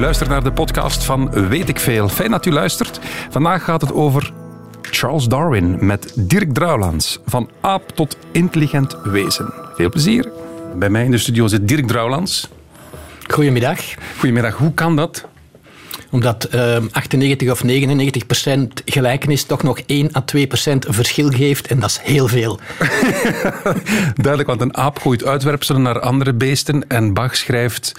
U luistert naar de podcast van Weet ik Veel. Fijn dat u luistert. Vandaag gaat het over Charles Darwin met Dirk Drouwlands. Van aap tot intelligent wezen. Veel plezier. Bij mij in de studio zit Dirk Drouwlands. Goedemiddag. Goedemiddag. Hoe kan dat? Omdat uh, 98 of 99 procent gelijkenis toch nog 1 à 2 procent verschil geeft. En dat is heel veel. Duidelijk, want een aap gooit uitwerpselen naar andere beesten. En Bach schrijft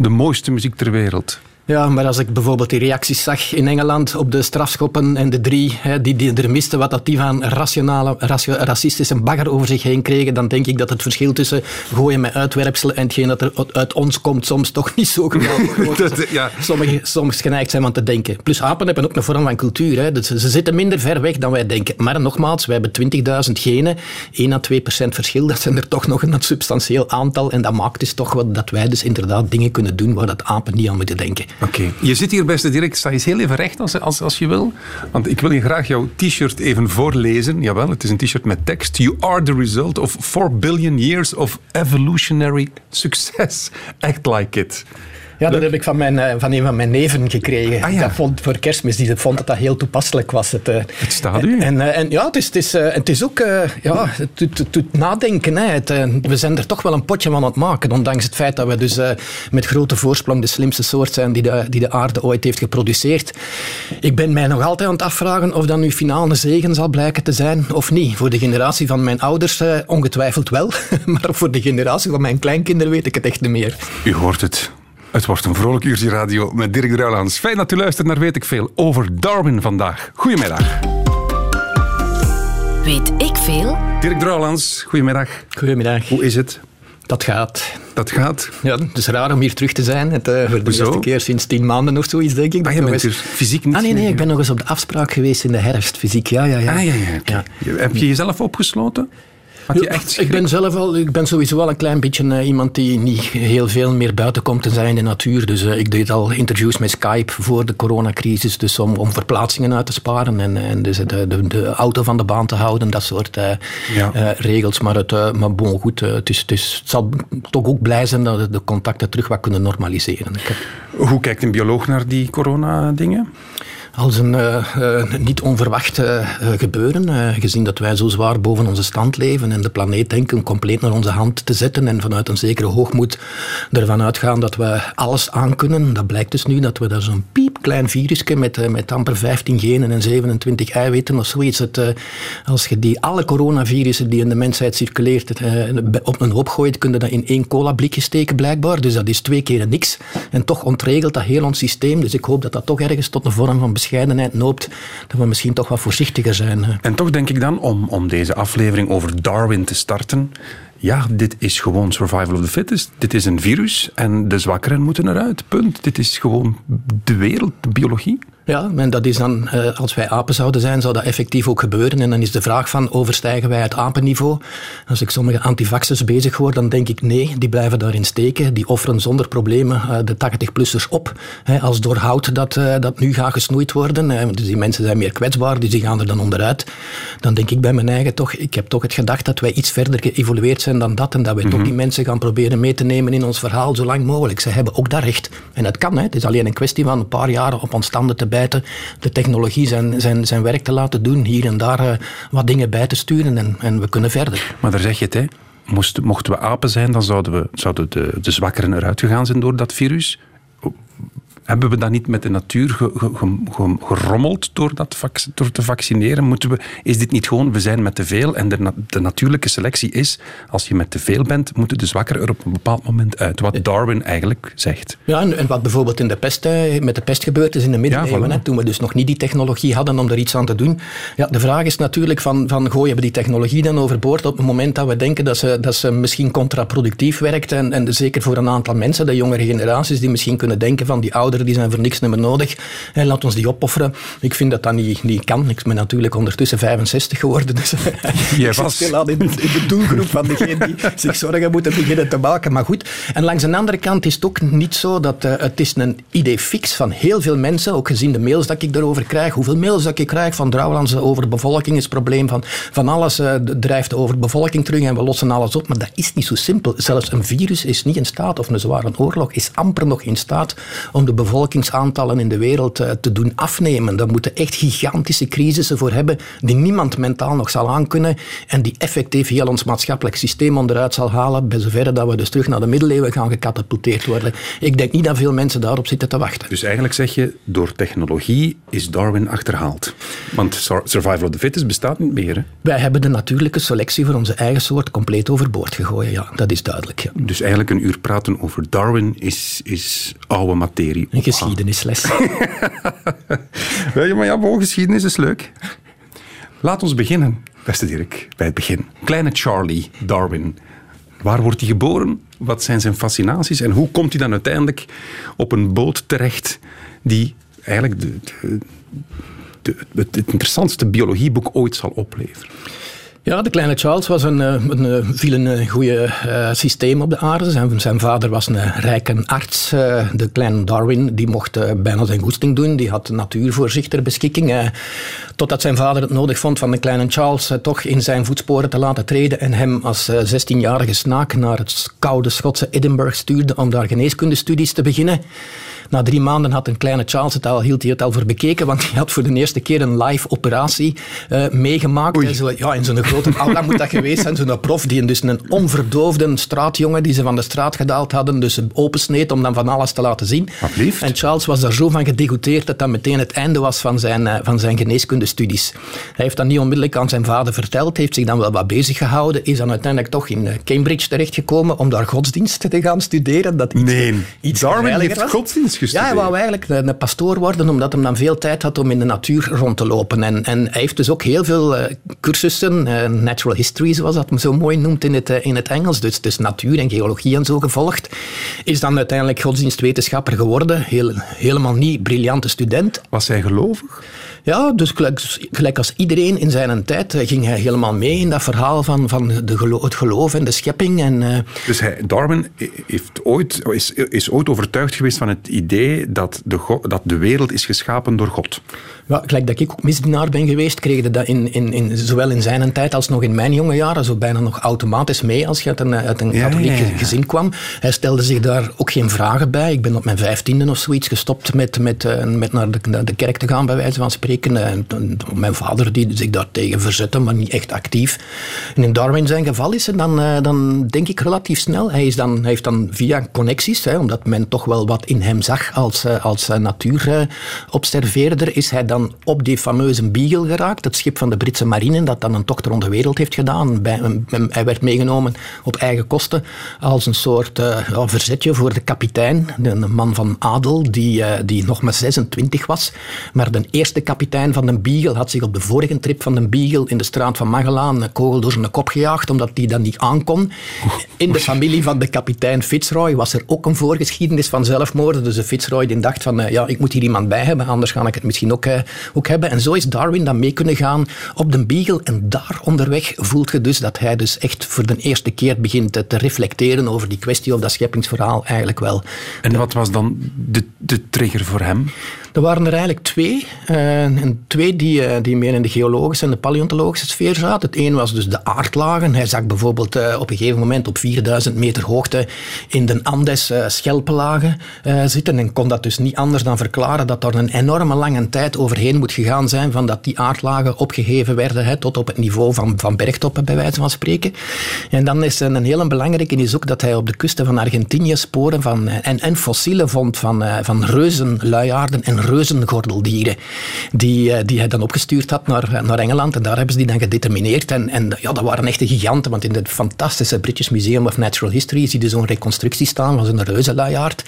de mooiste muziek ter wereld. Ja, maar als ik bijvoorbeeld die reacties zag in Engeland op de strafschoppen en de drie hè, die, die er misten, wat dat die van rationale, ratio, racistische bagger over zich heen kregen, dan denk ik dat het verschil tussen gooien met uitwerpselen en hetgeen dat er uit ons komt soms toch niet zo geweldig is. ja. Sommigen soms geneigd zijn van te denken. Plus apen hebben ook een vorm van cultuur. Hè. Dus ze zitten minder ver weg dan wij denken. Maar nogmaals, wij hebben 20.000 genen, 1 à 2 procent verschil. Dat zijn er toch nog een substantieel aantal. En dat maakt dus toch wat dat wij dus inderdaad dingen kunnen doen waar dat apen niet aan moeten denken. Oké. Je zit hier, beste direct. Sta eens heel even recht als, als, je wil. Want ik wil je graag jouw t-shirt even voorlezen. Jawel, het is een t-shirt met tekst. You are the result of 4 billion years of evolutionary success. Act like it. Ja, dat heb ik van, mijn, eh, van een van mijn neven gekregen. Ah, ja. Dat vond voor kerstmis. Die vond dat dat heel toepasselijk was. Het, eh, het staat u. En, eh, en ja, het is, het is, het is ook ja, het doet, nadenken. Hè. Het, we zijn er toch wel een potje van aan het maken. Ondanks het feit dat we dus met grote voorsprong de slimste soort zijn die de, die de aarde ooit heeft geproduceerd. Ik ben mij nog altijd aan het afvragen of dat nu finaal een zegen zal blijken te zijn of niet. Voor de generatie van mijn ouders ongetwijfeld wel. maar voor de generatie van mijn kleinkinderen weet ik het echt niet meer. U hoort het. Het wordt een vrolijk uurtje radio met Dirk Druilands. Fijn dat u luistert naar Weet ik Veel over Darwin vandaag. Goedemiddag. Weet ik veel? Dirk Druilands, goedemiddag. Goedemiddag. Hoe is het? Dat gaat. Dat gaat? Ja, het is raar om hier terug te zijn. Het, uh, voor de eerste keer sinds tien maanden of zoiets, denk ik. Ah, je bent dus fysiek niet Ah, nee, nee, ik ben nog eens op de afspraak geweest in de herfst, fysiek. Ja, ja, ja. Ah, ja, ja, ja. Heb je jezelf opgesloten? Ik ben zelf al, ik ben sowieso wel een klein beetje uh, iemand die niet heel veel meer buiten komt te zijn in de natuur. Dus uh, ik deed al interviews met Skype voor de coronacrisis, dus om, om verplaatsingen uit te sparen en, en dus de, de, de auto van de baan te houden, dat soort ja. regels. Maar, het, maar bon, goed, het, is, het, is, het zal toch ook blij zijn dat we de contacten terug wat kunnen normaliseren. Heb... Hoe kijkt een bioloog naar die corona-dingen? Als een uh, uh, niet onverwacht uh, gebeuren. gezien dat wij zo zwaar boven onze stand leven en de planeet denken compleet naar onze hand te zetten en vanuit een zekere hoogmoed ervan uitgaan dat we alles aankunnen. Dat blijkt dus nu dat we daar zo'n piepklein virusje met, met amper 15 genen en 27 eiwitten of zoiets. Het, als je die alle coronavirussen die in de mensheid circuleert op een hoop gooit, kun je dat in één cola blikje steken blijkbaar. Dus dat is twee keer niks. En toch ontregelt dat heel ons systeem. Dus ik hoop dat dat toch ergens tot een vorm van bescheidenheid noopt, dat we misschien toch wat voorzichtiger zijn. En toch denk ik dan, om, om deze aflevering over Darwin te starten, ja, dit is gewoon survival of the fittest. Dit is een virus en de zwakkeren moeten eruit. Punt. Dit is gewoon de wereld, de biologie. Ja, en dat is dan, eh, als wij apen zouden zijn, zou dat effectief ook gebeuren. En dan is de vraag van, overstijgen wij het apenniveau? Als ik sommige antivaxers bezig hoor, dan denk ik nee, die blijven daarin steken. Die offeren zonder problemen uh, de 80-plussers op. als door hout dat, uh, dat nu gaat gesnoeid worden. dus die mensen zijn meer kwetsbaar, dus die gaan er dan onderuit. Dan denk ik bij mijn eigen toch, ik heb toch het gedacht dat wij iets verder geëvolueerd zijn dan dat. En dat wij toch mhm. die mensen gaan proberen mee te nemen in ons verhaal zo lang mogelijk. Ze hebben ook dat recht. En dat kan, hè. het is alleen een kwestie van een paar jaren op ons standen te de technologie zijn, zijn, zijn werk te laten doen, hier en daar uh, wat dingen bij te sturen en, en we kunnen verder. Maar daar zeg je het, hè. Moest, mochten we apen zijn, dan zouden, we, zouden de, de zwakkeren eruit gegaan zijn door dat virus. Hebben we dan niet met de natuur gerommeld door, dat door te vaccineren? Moeten we, is dit niet gewoon, we zijn met te veel en de, de natuurlijke selectie is, als je met te veel bent, moeten de zwakkeren er op een bepaald moment uit. Wat Darwin eigenlijk zegt. Ja, en, wat bijvoorbeeld in de pest, met de pest gebeurd is in de middeleeuwen, ja, toen we dus nog niet die technologie hadden om er iets aan te doen. Ja, de vraag is natuurlijk van, van gooien we die technologie dan overboord op het moment dat we denken dat ze, dat ze misschien contraproductief werkt en, en zeker voor een aantal mensen, de jongere generaties, die misschien kunnen denken van die ouderen die zijn voor niks meer nodig. En laat ons die opofferen. Ik vind dat dat niet, niet kan. Ik ben natuurlijk ondertussen 65 geworden. Dus Jij was stil aan in de, in de doelgroep van degenen die zich zorgen moeten beginnen te maken. Maar goed. En langs een andere kant is het ook niet zo dat uh, het is een idee fix van heel veel mensen, ook gezien de mails dat ik daarover krijg, hoeveel mails dat ik krijg van Drouwlands over bevolking is het probleem van, van alles uh, drijft over bevolking terug en we lossen alles op. Maar dat is niet zo simpel. Zelfs een virus is niet in staat, of een zware oorlog is amper nog in staat om de bevolkingsaantallen in de wereld eh, te doen afnemen. Daar moeten echt gigantische crisissen voor hebben die niemand mentaal nog zal aankunnen en die effectief heel ons maatschappelijk systeem onderuit zal halen, bij zoverre dat we dus terug naar de middeleeuwen gaan gecatapulteerd worden. Ik denk niet dat veel mensen daarop zitten te wachten. Dus eigenlijk zeg je, door technologie is Darwin achterhaald. Want survival of the fittest bestaat niet meer. Hè? Wij hebben de natuurlijke selectie voor onze eigen soort compleet overboord gegooid, ja. Dat is duidelijk. Ja. Dus eigenlijk een uur praten over Darwin is, is oude materie. Een geschiedenisles. ja, maar ja, bon, geschiedenis is leuk. Laat ons beginnen, beste Dirk, bij het begin. Kleine Charlie Darwin. Waar wordt hij geboren? Wat zijn zijn fascinaties? En hoe komt hij dan uiteindelijk op een boot terecht die eigenlijk de, het interessantste biologieboek ooit zal opleveren? Ja, de kleine Charles was een, eh, een, eh, viel een eh, goede systeem op de aarde. Zijn, zijn vader was een rijke arts. de kleine Darwin die mocht bijna zijn goesting doen. Die had de natuur voor zich ter beschikking. totdat zijn vader het nodig vond van de kleine Charles toch in zijn voetsporen te laten treden. En hem als 16-jarige snaak naar het koude Schotse Edinburgh stuurde om daar geneeskundestudies te beginnen. Na drie maanden had een kleine Charles het al, hield hij het al voor bekeken, want hij had voor de eerste keer een live operatie uh, meegemaakt. Zo, ja, in zo'n grote aula moet dat geweest zijn. Zo'n prof, die dus een onverdoofde straatjongen die ze van de straat gedaald hadden, dus opensneed om dan van alles te laten zien. En Charles was daar zo van gedegoteerd dat dat meteen het einde was van zijn, uh, van zijn geneeskundestudies. Hij heeft dat niet onmiddellijk aan zijn vader verteld, heeft zich dan wel wat bezig gehouden, is dan uiteindelijk toch in eh, Cambridge terechtgekomen om daar godsdienst te gaan studeren. Dat iets, nee, iets Darwin heeft godsdienst ja, hij wou eigenlijk een, pastoor worden, omdat hij dan veel tijd had om in de natuur rond te lopen. En, en hij heeft dus ook heel veel uh, cursussen, uh, natural history zoals dat zo mooi noemt in het, uh, in het Engels, dus, dus natuur en geologie en zo gevolgd. Is dan uiteindelijk godsdienstwetenschapper geworden, heel, helemaal niet briljante student. Was hij gelovig? Ja, dus gelijk, als iedereen in zijn tijd eh, ging hij helemaal mee in dat verhaal van, van de het geloof en de schepping. En, uh... Dus hij, Darwin heeft ooit, is, is ooit overtuigd geweest van het idee dat de, dat de wereld is geschapen door God. Ja, gelijk dat ik ook misdienaar ben geweest, kreeg je dat in, in, in, zowel in zijn tijd als nog in mijn jonge jaren zo bijna nog automatisch mee als je uit een, uit een katholiek gezin kwam. Hij stelde zich daar ook geen vragen bij. Ik ben op mijn vijftiende of zoiets gestopt met, met, eh, met naar, de, de kerk te gaan, bij wijze van spreken. En, mijn vader die zich daartegen verzette, maar niet echt actief. En in Darwin zijn geval is het dan, eh, dan denk ik relatief snel. Hij, is dan, heeft dan via connecties, hè, omdat men toch wel wat in hem zag als, eh, als natuurobserveerder, is hij dan op die fameuze Beagle geraakt, het schip van de Britse marine dat dan een tocht rond de wereld heeft gedaan. Bij, hij werd meegenomen op eigen kosten als een soort uh, verzetje voor de kapitein, een man van adel die, uh, die nog maar 26 was. Maar de eerste kapitein van de Beagle had zich op de vorige trip van de Beagle in de straat van Magellaan een kogel door zijn kop gejaagd, omdat hij dan niet aankon. In de familie van de kapitein Fitzroy was er ook een voorgeschiedenis van zelfmoorden. Dus de Fitzroy die dacht van, uh, ja, ik moet hier iemand bij hebben, anders ga ik het misschien ook ook hebben. En zo is Darwin dan mee kunnen gaan op de Beagle. En daar onderweg voelt je dus dat hij dus echt voor de eerste keer begint te, reflecteren over die kwestie of dat scheppingsverhaal eigenlijk wel. En wat was dan de, de trigger voor hem? Er waren er eigenlijk twee. Uh, en twee die, uh, die meer in de geologische en de paleontologische sfeer zaten. Het een was dus de aardlagen. Hij zag bijvoorbeeld uh, op een gegeven moment op 4000 meter hoogte in de Andes schelpenlagen zitten. En kon dat dus niet anders dan verklaren dat er een enorme lange tijd overheen moet gegaan zijn van dat die aardlagen opgeheven werden hè, tot op het niveau van, van bergtoppen, bij wijze van spreken. En dan is een hele belangrijke is ook dat hij op de kusten van Argentinië sporen van, en, en fossielen vond van, van reuzenluiaarden en reuzengordeldieren, die, eh, die hij dan opgestuurd had naar, naar Engeland. En daar hebben ze die dan gedetermineerd. En, en ja, dat waren echte giganten, want in het fantastische British Museum of Natural History zie je zo'n reconstructie staan van zo'n reuzenluiaard.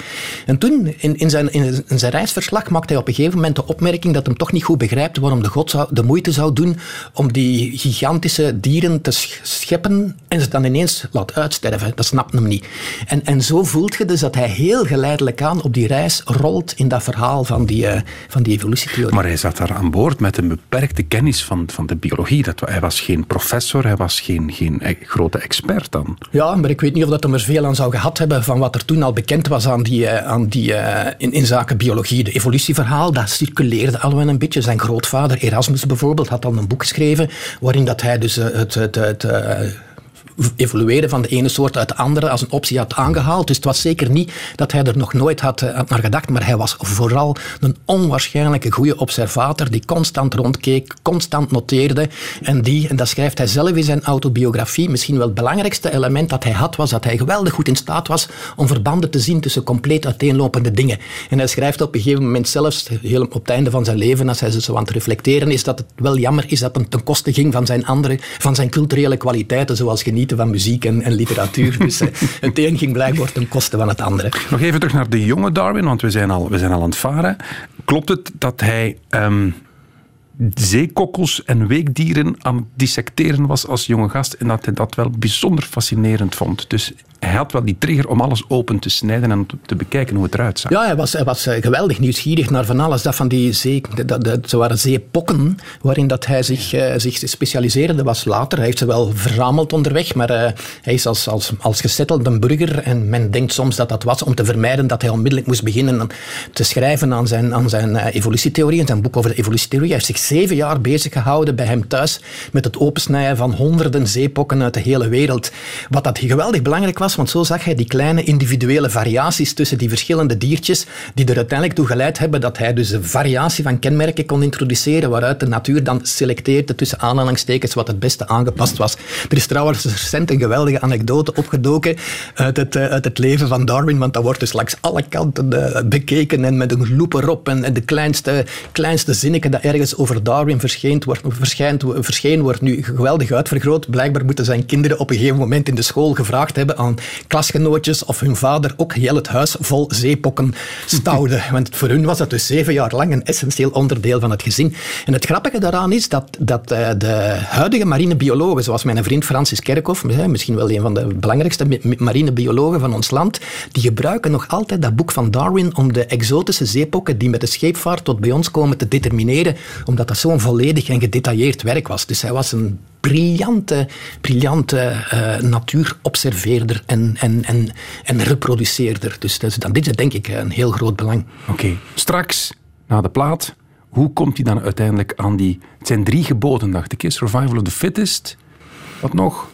En toen, in, in, zijn, in, zijn reisverslag, maakte hij op een gegeven moment de opmerking dat hem toch niet goed begrijpt waarom de god zou, de moeite zou doen om die gigantische dieren te scheppen en ze dan ineens laat uitsterven. Dat snapt hem niet. En, en zo voelt je dus dat hij heel geleidelijk aan op die reis rolt in dat verhaal van die eh, van die evolutietheorie. Maar hij zat daar aan boord met een beperkte kennis van, van de biologie. Dat, hij was geen professor, hij was geen, geen e- grote expert dan. Ja, maar ik weet niet of dat hem er veel aan zou gehad hebben van wat er toen al bekend was aan die, eh, aan die, uh, in, in zaken biologie. De evolutieverhaal, dat circuleerde al wel een beetje. Zijn grootvader, Erasmus bijvoorbeeld, had al een boek geschreven waarin dat hij dus het, het, het evolueren van de ene soort uit de andere als een optie had aangehaald. Dus het was zeker niet dat hij er nog nooit had, had naar gedacht, maar hij was vooral een onwaarschijnlijke goede observator die constant rondkeek, constant noteerde en die, en dat schrijft hij zelf in zijn autobiografie, misschien wel het belangrijkste element dat hij had, was dat hij geweldig goed in staat was om verbanden te zien tussen compleet uiteenlopende dingen. En hij schrijft op een gegeven moment zelfs, heel op het einde van zijn leven, als hij zo aan het reflecteren is, dat het wel jammer is dat het ten koste ging van zijn andere, van zijn culturele kwaliteiten, zoals genieten van muziek en, en literatuur. dus uh, het een ging blijkbaar ten koste van het andere. Nog even terug naar de jonge Darwin, want we zijn al, we zijn al aan het varen. Klopt het dat hij um, zeekokkels en weekdieren aan het dissecteren was als jonge gast en dat hij dat wel bijzonder fascinerend vond? Dus hij had wel die trigger om alles open te snijden en te bekijken hoe het eruit zag. Ja, hij was, was eh, geweldig nieuwsgierig naar van alles. Dat van die zee, dat, dat, zo waren zeepokken waarin dat hij zich, uh, zich specialiseerde was later. Hij heeft ze wel verzameld onderweg, maar uh, hij is als, als, als gesettelde burger en men denkt soms dat dat was om te vermijden dat hij onmiddellijk moest beginnen te schrijven aan zijn, aan zijn evolutietheorie, en zijn boek over de evolutietheorie. Hij heeft zeven jaar bezig gehouden bij hem thuis met het opensnijden van honderden zeepokken uit de hele wereld. Wat dat geweldig belangrijk was, want zo zag hij die kleine individuele variaties tussen die verschillende diertjes, die er uiteindelijk toe geleid hebben dat hij dus een variatie van kenmerken kon introduceren, waaruit de natuur dan selecteerde tussen aanhalingstekens wat het beste aangepast was. Er is trouwens recent een geweldige anekdote opgedoken uit het, eh, uit het leven van Darwin, want dat wordt dus langs alle kanten eh, bekeken en met een loep erop en de kleinste, kleinste zinnetje dat ergens over Darwin verschijnt, wordt, verschijnt, verscheen, wordt nu geweldig uitvergroot. Blijkbaar moeten zijn kinderen op een gegeven moment in de school gevraagd hebben aan klasgenootjes of hun vader ook heel het huis vol zeepokken stouwde. Want voor hun was dat dus zeven jaar lang een essentieel onderdeel van het gezin. En het grappige daaraan is dat, dat eh, de huidige marinebiologen, zoals mijn vriend Francis Kerkhoff, misschien wel een van de belangrijkste marinebiologen van ons land, die gebruiken nog altijd dat boek van Darwin om de exotische zeepokken die met de scheepvaart tot bij ons komen te determineren, omdat dat zo'n volledig en gedetailleerd werk was. Dus hij was een briljante, briljante uh, natuurobserveerder en, en, en, en reproduceerder. Dus dat is, dan, dit is denk ik een heel groot belang. Oké, straks na de plaat, hoe komt hij dan uiteindelijk aan die... Het zijn drie geboden, dacht ik. Survival of the fittest. Wat nog?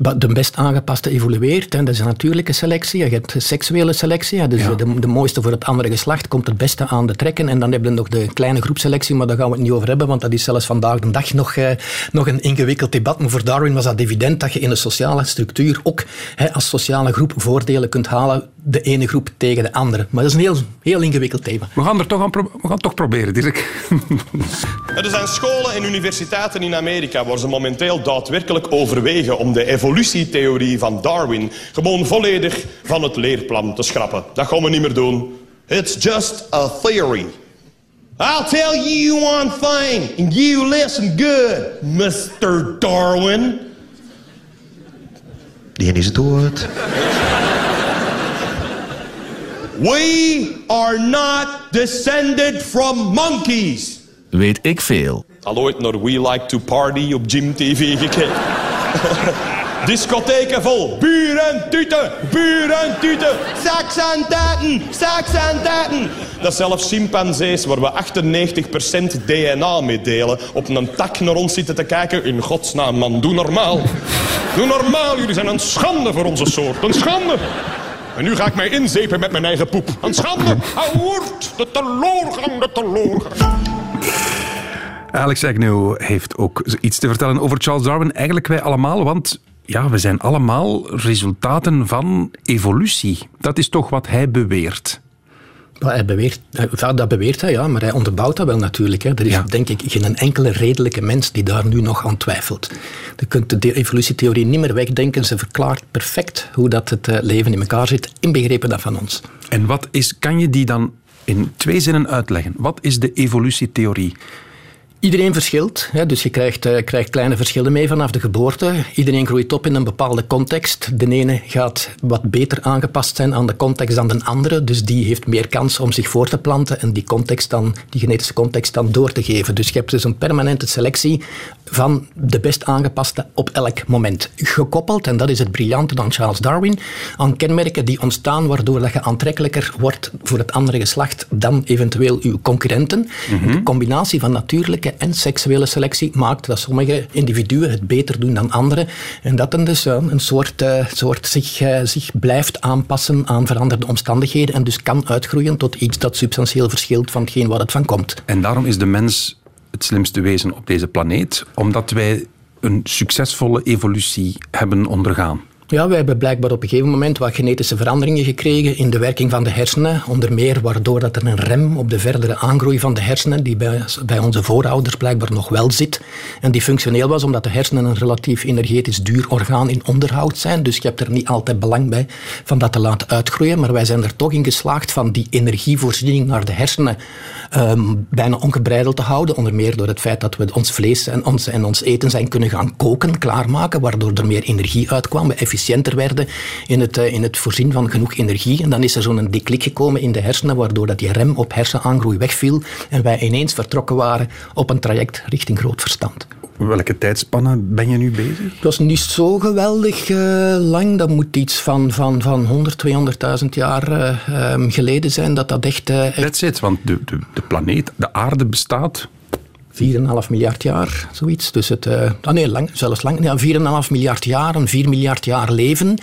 De best aangepaste evolueert. Dat is een natuurlijke selectie. Je hebt seksuele selectie. Dus de, de, mooiste voor het andere geslacht komt het beste aan de trekken. En dan hebben we nog de kleine groepselectie, maar daar gaan we het niet over hebben, want dat is zelfs vandaag de dag nog, eh, nog een ingewikkeld debat. Maar voor Darwin was dat evident dat je in een sociale structuur ook hè, als sociale groep voordelen kunt halen, de ene groep tegen de andere. Maar dat is een heel, heel ingewikkeld thema. We gaan er toch aan we gaan toch proberen, Dirk. er zijn scholen en universiteiten in Amerika waar ze momenteel daadwerkelijk overwegen om de evolutie evolutietheorie van Darwin gewoon volledig van het leerplan te schrappen. Dat gaan we niet meer doen. It's just a theory. I'll tell you one thing, and you listen good, Mr. Darwin. Die is dood. We are not descended from monkeys. Weet ik veel. Al ooit naar We Like to Party op Gym TV gekeken. Discotheken vol. Buur en tuten, buur en tuten. Seks en daten, seks en daten. Dat zelfs chimpansees, waar we 98% DNA mee delen, op een tak naar ons zitten te kijken. In godsnaam, man, doe normaal. Doe normaal, jullie zijn een schande voor onze soort. Een schande. En nu ga ik mij inzepen met mijn eigen poep. Een schande. wordt de teloorgang, de teloorgang. Alex Agnew heeft ook iets te vertellen over Charles Darwin. Eigenlijk wij allemaal, want ja, we zijn allemaal resultaten van evolutie. Dat is toch wat hij beweert. hij beweert, dat beweert hij, ja, maar hij onderbouwt dat wel natuurlijk. Hè. Er is denk ik geen enkele redelijke mens die daar nu nog aan twijfelt. Je kunt de evolutietheorie niet meer wegdenken. Ze verklaart perfect hoe dat het eh, leven in elkaar zit, inbegrepen dat van ons. En wat is, kan je die dan in twee zinnen uitleggen? Wat is de evolutietheorie? Iedereen verschilt, hè, dus je krijgt, uh, krijgt, kleine verschillen mee vanaf de geboorte. Iedereen groeit op in een bepaalde context. De ene gaat wat beter aangepast zijn aan de context dan de andere, dus die heeft meer kans om zich voor te planten en die, context dan, die genetische context dan door te geven. Dus je hebt dus een permanente selectie van de best aangepaste op elk moment. Gekoppeld, en dat is het briljante van Charles Darwin, aan kenmerken die ontstaan waardoor dat je aantrekkelijker wordt voor het andere geslacht dan eventueel uw concurrenten. Mm De combinatie van natuurlijke en seksuele selectie maakt dat sommige individuen het beter doen dan anderen. En dat dan dus een soort, uh, soort zich, uh, zich blijft aanpassen aan veranderde omstandigheden en dus kan uitgroeien tot iets dat substantieel verschilt van hetgeen waar het van komt. En daarom is de mens het slimste wezen op deze planeet, omdat wij een succesvolle evolutie hebben ondergaan. Ja, wij hebben blijkbaar op een gegeven moment wat genetische veranderingen gekregen in de werking van de hersenen. Onder meer waardoor dat er een rem op de verdere aangroei van de hersenen, die bij, bij onze voorouders blijkbaar nog wel zit. En die functioneel was omdat de hersenen een relatief energetisch duur orgaan in onderhoud zijn. Dus je hebt er niet altijd belang bij van dat te laten uitgroeien. Maar wij zijn er toch in geslaagd van die energievoorziening naar de hersenen um, bijna ongebreideld te houden. Onder meer door het feit dat we ons vlees en ons, en ons eten zijn kunnen gaan koken, klaarmaken, waardoor er meer energie uitkwam. We efficiënter werden in het, uh, in het voorzien van genoeg energie. En dan is er zo'n deklik gekomen in de hersenen, waardoor dat die rem op hersenaangroei wegviel en wij ineens vertrokken waren op een traject richting groot verstand. Welke tijdspanne ben je nu bezig? Het was niet zo geweldig uh, lang. Dat moet iets van, van, van 100, 200.000 jaar uh, um, geleden zijn dat dat echt... Uh, echt... That's it, want de, de, de planeet, de aarde bestaat 4,5 miljard jaar, zoiets. Dus het, uh, ah nee, lang, zelfs lang. Ja, 4,5 miljard jaar, een 4 miljard jaar leven.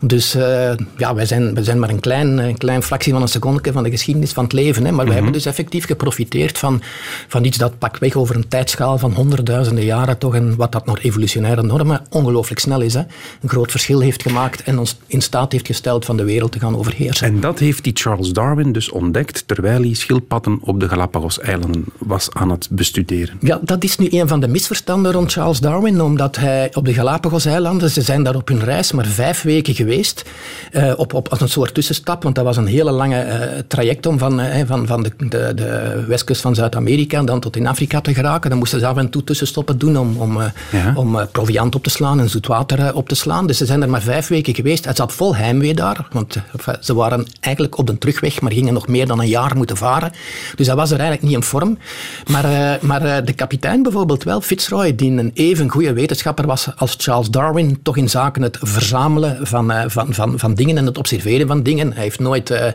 Dus uh, ja, wij zijn, wij zijn maar een klein, een klein fractie van een seconde van de geschiedenis van het leven. Hè. Maar mm -hmm. wij hebben dus effectief geprofiteerd van, van iets dat pakweg over een tijdschaal van honderdduizenden jaren toch een, wat dat naar evolutionaire normen ongelooflijk snel is. Hè. Een groot verschil heeft gemaakt en ons in staat heeft gesteld van de wereld te gaan overheersen. En dat heeft die Charles Darwin dus ontdekt terwijl hij schildpadden op de Galapagos-eilanden was aan het bestuderen. Ja, dat is nu een van de misverstanden rond Charles Darwin, omdat hij op de Galapagos-eilanden, ze zijn daar op hun reis maar vijf weken geweest, uh, op, op, als een soort tussenstap, want dat was een hele lange uh, traject om van, uh, van, van de, de, de westkust van Zuid-Amerika dan tot in Afrika te geraken. Dan moesten ze af en toe tussenstoppen doen om, om, ja. om proviant op te slaan en zoetwater op te slaan. Dus ze zijn er maar vijf weken geweest. Het zat vol heimwee daar, want ze waren eigenlijk op de terugweg, maar gingen nog meer dan een jaar moeten varen. Dus dat was er eigenlijk niet in vorm. Maar, maar maar de kapitein bijvoorbeeld wel, Fitzroy, die een even goede wetenschapper was als Charles Darwin, toch in zaken het verzamelen van, van, van, van dingen en het observeren van dingen. Hij, heeft nooit, uh, hij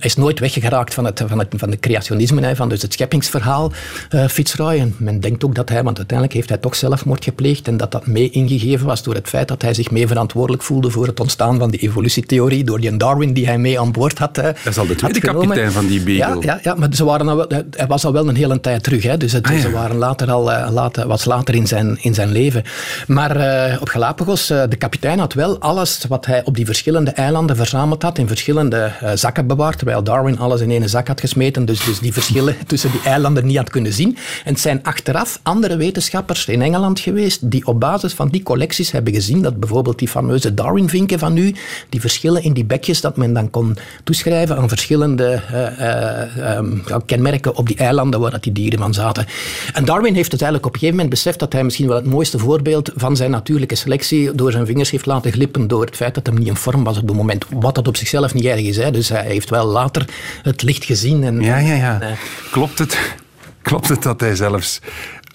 is nooit weggeraakt van het, van het, van de creationisme, hè, van dus het scheppingsverhaal, uh, Fitzroy. En men denkt ook dat hij, want uiteindelijk heeft hij toch zelfmoord gepleegd en dat dat mee ingegeven was door het feit dat hij zich mee verantwoordelijk voelde voor het ontstaan van die evolutietheorie, door die Darwin die hij mee aan boord had. dat is al de tweede kapitein van die beagle. Ja, ja, ja, maar ze waren al wel, hij was al wel een hele tijd terug. Hè, dus het, ah, Ze waren later al uh, later, later in zijn, in zijn leven. Maar uh, op Galapagos, uh, de kapitein had wel alles wat hij op die verschillende eilanden verzameld had, in verschillende zakken bewaard, terwijl Darwin alles in één zak had gesmeten, dus, dus die verschillen tussen die eilanden niet had kunnen zien. En het zijn achteraf andere wetenschappers in Engeland geweest die op basis van die collecties hebben gezien dat bijvoorbeeld die fameuze Darwin-vinken van nu, die verschillen in die bekjes, dat men dan kon toeschrijven aan verschillende um, kenmerken op die eilanden waar dat die dieren van zaten. En Darwin heeft het eigenlijk op een gegeven moment beseft dat hij misschien wel het mooiste voorbeeld van zijn natuurlijke selectie door zijn vingers heeft laten glippen door het feit dat hij niet in vorm was op het moment. Wat dat op zichzelf niet erg is. Hè. Dus hij heeft wel later het licht gezien. En, ja, ja, ja. En, uh, klopt, het, klopt het dat hij zelfs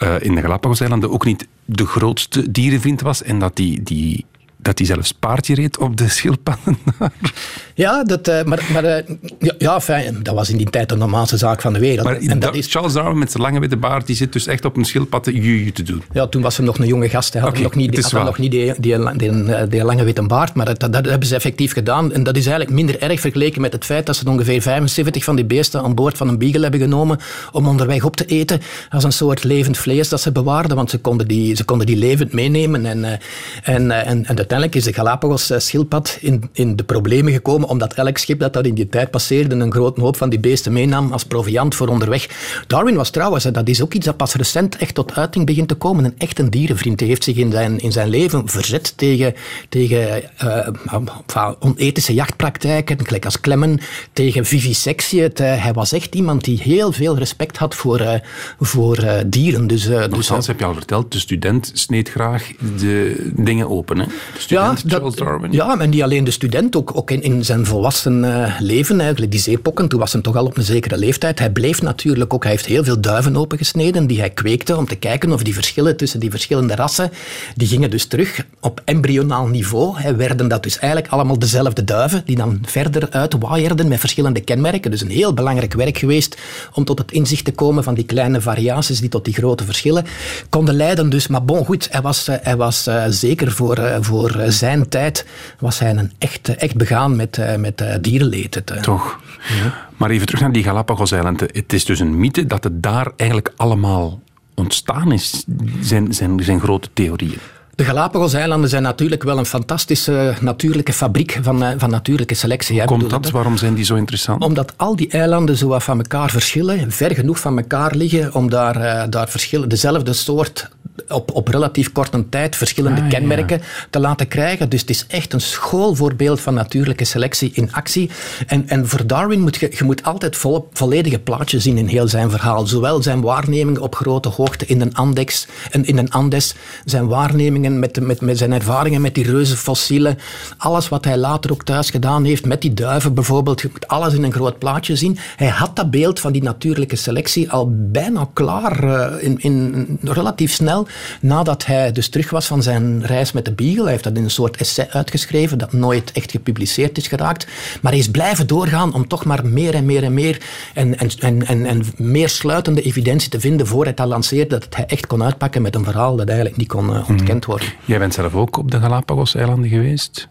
uh, in de Galapagoseilanden ook niet de grootste dierenvriend was en dat die, die dat hij zelfs paardje reed op de schildpadden. ja, dat, uh, maar, maar uh, ja, ja fijn, dat was in die tijd de normaalste zaak van de wereld. Maar en dat is... Charles Darwin met zijn lange witte baard, die zit dus echt op een schildpad juju te doen. Ja, toen was hij nog een jonge gast. Hij had okay, nog niet, die, had nog niet die, die, die, die, lange witte baard, maar dat, dat, dat, hebben ze effectief gedaan. En dat is eigenlijk minder erg vergeleken met het feit dat ze ongeveer 75 van die beesten aan boord van een beagle hebben genomen om onderweg op te eten als een soort levend vlees dat ze bewaarden, want ze konden die, ze konden die levend meenemen. En, en, en, en, en uiteindelijk is de Galapagos-schildpad in, in de problemen gekomen, omdat elk schip dat dat in die tijd passeerde een grote hoop van die beesten meenam als proviant voor onderweg. Darwin was trouwens, en dat is ook iets dat pas recent echt tot uiting begint te komen, een echt een dierenvriend. Hij heeft zich in zijn, in zijn leven verzet tegen, tegen uh, onethische jachtpraktijken, gelijk als klemmen, tegen vivisectie. Hij was echt iemand die heel veel respect had voor, voor dieren. Dus, dus, heb je al verteld, de student sneed graag de dingen open. Hè? Student ja, Charles Darwin. Ja, en niet alleen de student, ook, ook in, in zijn volwassen uh, leven, eigenlijk die zeepokken, toen was hij toch al op een zekere leeftijd. Hij bleef natuurlijk ook, hij heeft heel veel duiven opengesneden die hij kweekte om te kijken of die verschillen tussen die verschillende rassen, die gingen dus terug op embryonaal niveau. Hij werden dat dus eigenlijk allemaal dezelfde duiven, die dan verder uitwaaierden met verschillende kenmerken. Dus een heel belangrijk werk geweest om tot het inzicht te komen van die kleine variaties die tot die grote verschillen konden leiden. Dus, maar bon, goed, hij was, uh, hij was uh, zeker voor, uh, voor zijn tijd was hij een echt, echt begaan met, met dierenleed. Toch. Ja. Maar even terug naar die Galapagos-eilanden. Het is dus een mythe dat het daar eigenlijk allemaal ontstaan is, zijn, zijn, zijn grote theorieën. De Galapagos-eilanden zijn natuurlijk wel een fantastische natuurlijke fabriek van, van natuurlijke selectie. Komt dat? Waarom zijn die zo interessant? Omdat al die eilanden zo wat van elkaar verschillen, ver genoeg van elkaar liggen om daar, uh, daar verschillen, dezelfde soort op, op relatief korte tijd verschillende ah, kenmerken ja. te laten krijgen. Dus het is echt een schoolvoorbeeld van natuurlijke selectie in actie. En, en voor Darwin moet je, je moet altijd vol, volledige plaatje zien in heel zijn verhaal. Zowel zijn waarnemingen op grote hoogte in een Andes, in een Andes zijn waarnemingen met, met, met zijn ervaringen met die reuze fossielen, alles wat hij later ook thuis gedaan heeft, met die duiven bijvoorbeeld, je moet alles in een groot plaatje zien. Hij had dat beeld van die natuurlijke selectie al bijna klaar uh, in, in, relatief snel nadat hij dus terug was van zijn reis met de Beagle. Hij heeft dat in een soort essay uitgeschreven dat nooit echt gepubliceerd is geraakt. Maar hij is blijven doorgaan om toch maar meer en meer en meer en, en, en, meer sluitende evidentie te vinden voor hij dat lanceerde, dat hij echt kon uitpakken met een verhaal dat eigenlijk niet kon uh, ontkend worden. Jij bent zelf ook op de Galapagos-eilanden geweest?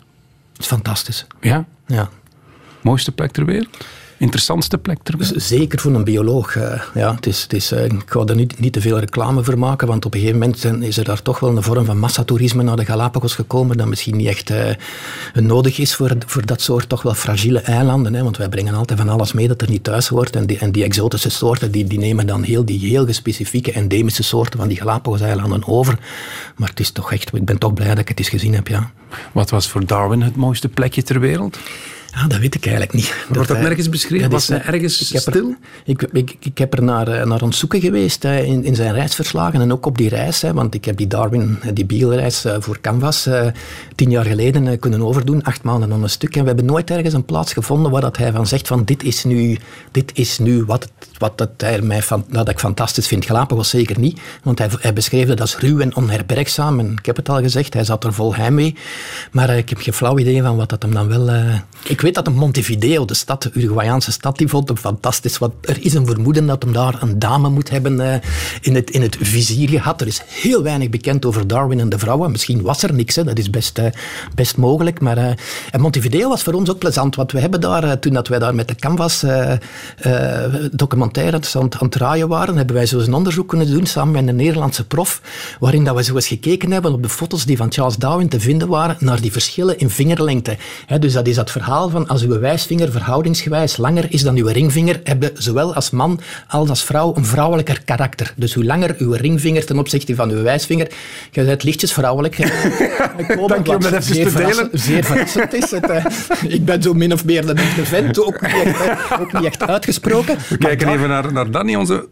Het is fantastisch. Ja? Ja. Mooiste plek ter wereld? Interessantste plek ter wereld? Zeker voor een bioloog. Uh, ja, het is, het is, uh, ik ga er niet, niet te veel reclame voor maken, want op een gegeven moment is er daar toch wel een vorm van massatoerisme naar de Galapagos gekomen, dat misschien niet echt uh, nodig is voor, voor dat soort toch wel fragiele eilanden. Hè, want wij brengen altijd van alles mee dat er niet thuis hoort. En die, en die exotische soorten die, die nemen dan heel die heel specifieke endemische soorten van die Galapagos-eilanden over. Maar het is toch echt, ik ben toch blij dat ik het eens gezien heb. Ja. Wat was voor Darwin het mooiste plekje ter wereld? Ja, dat weet ik eigenlijk niet. Wordt dat, nergens beschreven? Was hij ergens ik stil? Er, ik, ik, ik, heb er naar, naar aan het zoeken geweest hè, in, in zijn reisverslagen en ook op die reis. Hè, want ik heb die Darwin, die Beagle-reis voor Canvas uh, tien jaar geleden kunnen overdoen, acht maanden aan een stuk. En we hebben nooit ergens een plaats gevonden waar dat hij van zegt van dit is nu, dit is nu wat, wat het, hij mij van, dat ik fantastisch vind. was zeker niet, want hij, beschreef dat als ruw en onherbergzaam. En ik heb het al gezegd, hij zat er vol heimwee. Maar uh, ik heb geen flauw idee van wat dat hem dan wel... ik weet dat Montevideo, de stad, de Uruguayaanse stad, die vond hem fantastisch. Want er is een vermoeden dat hem daar een dame moet hebben uh, in, het, in het vizier gehad. Er is heel weinig bekend over Darwin en de vrouwen. Misschien was er niks, dat is best, best mogelijk. Maar en Montevideo was voor ons ook plezant, want we hebben daar, toen dat wij daar met de Canvas documentaire aan, aan het draaien waren, hebben wij zo een onderzoek kunnen doen samen met een Nederlandse prof, waarin dat we zo eens gekeken hebben op de foto's die van Charles Darwin te vinden waren, naar die verschillen in vingerlengte. He, dus dat is dat verhaal van als uw wijsvinger verhoudingsgewijs langer is dan uw ringvinger, hebben zowel als man als als vrouw een vrouwelijker karakter. Dus hoe langer uw ringvinger ten opzichte van uw wijsvinger, je bent lichtjes vrouwelijk. Dank je om dat even te delen. Zeer verrassend is het. Uh, ik ben zo min of meer de echte vent, ook niet echt, ook niet echt uitgesproken. We kijken even naar, naar Danny, onze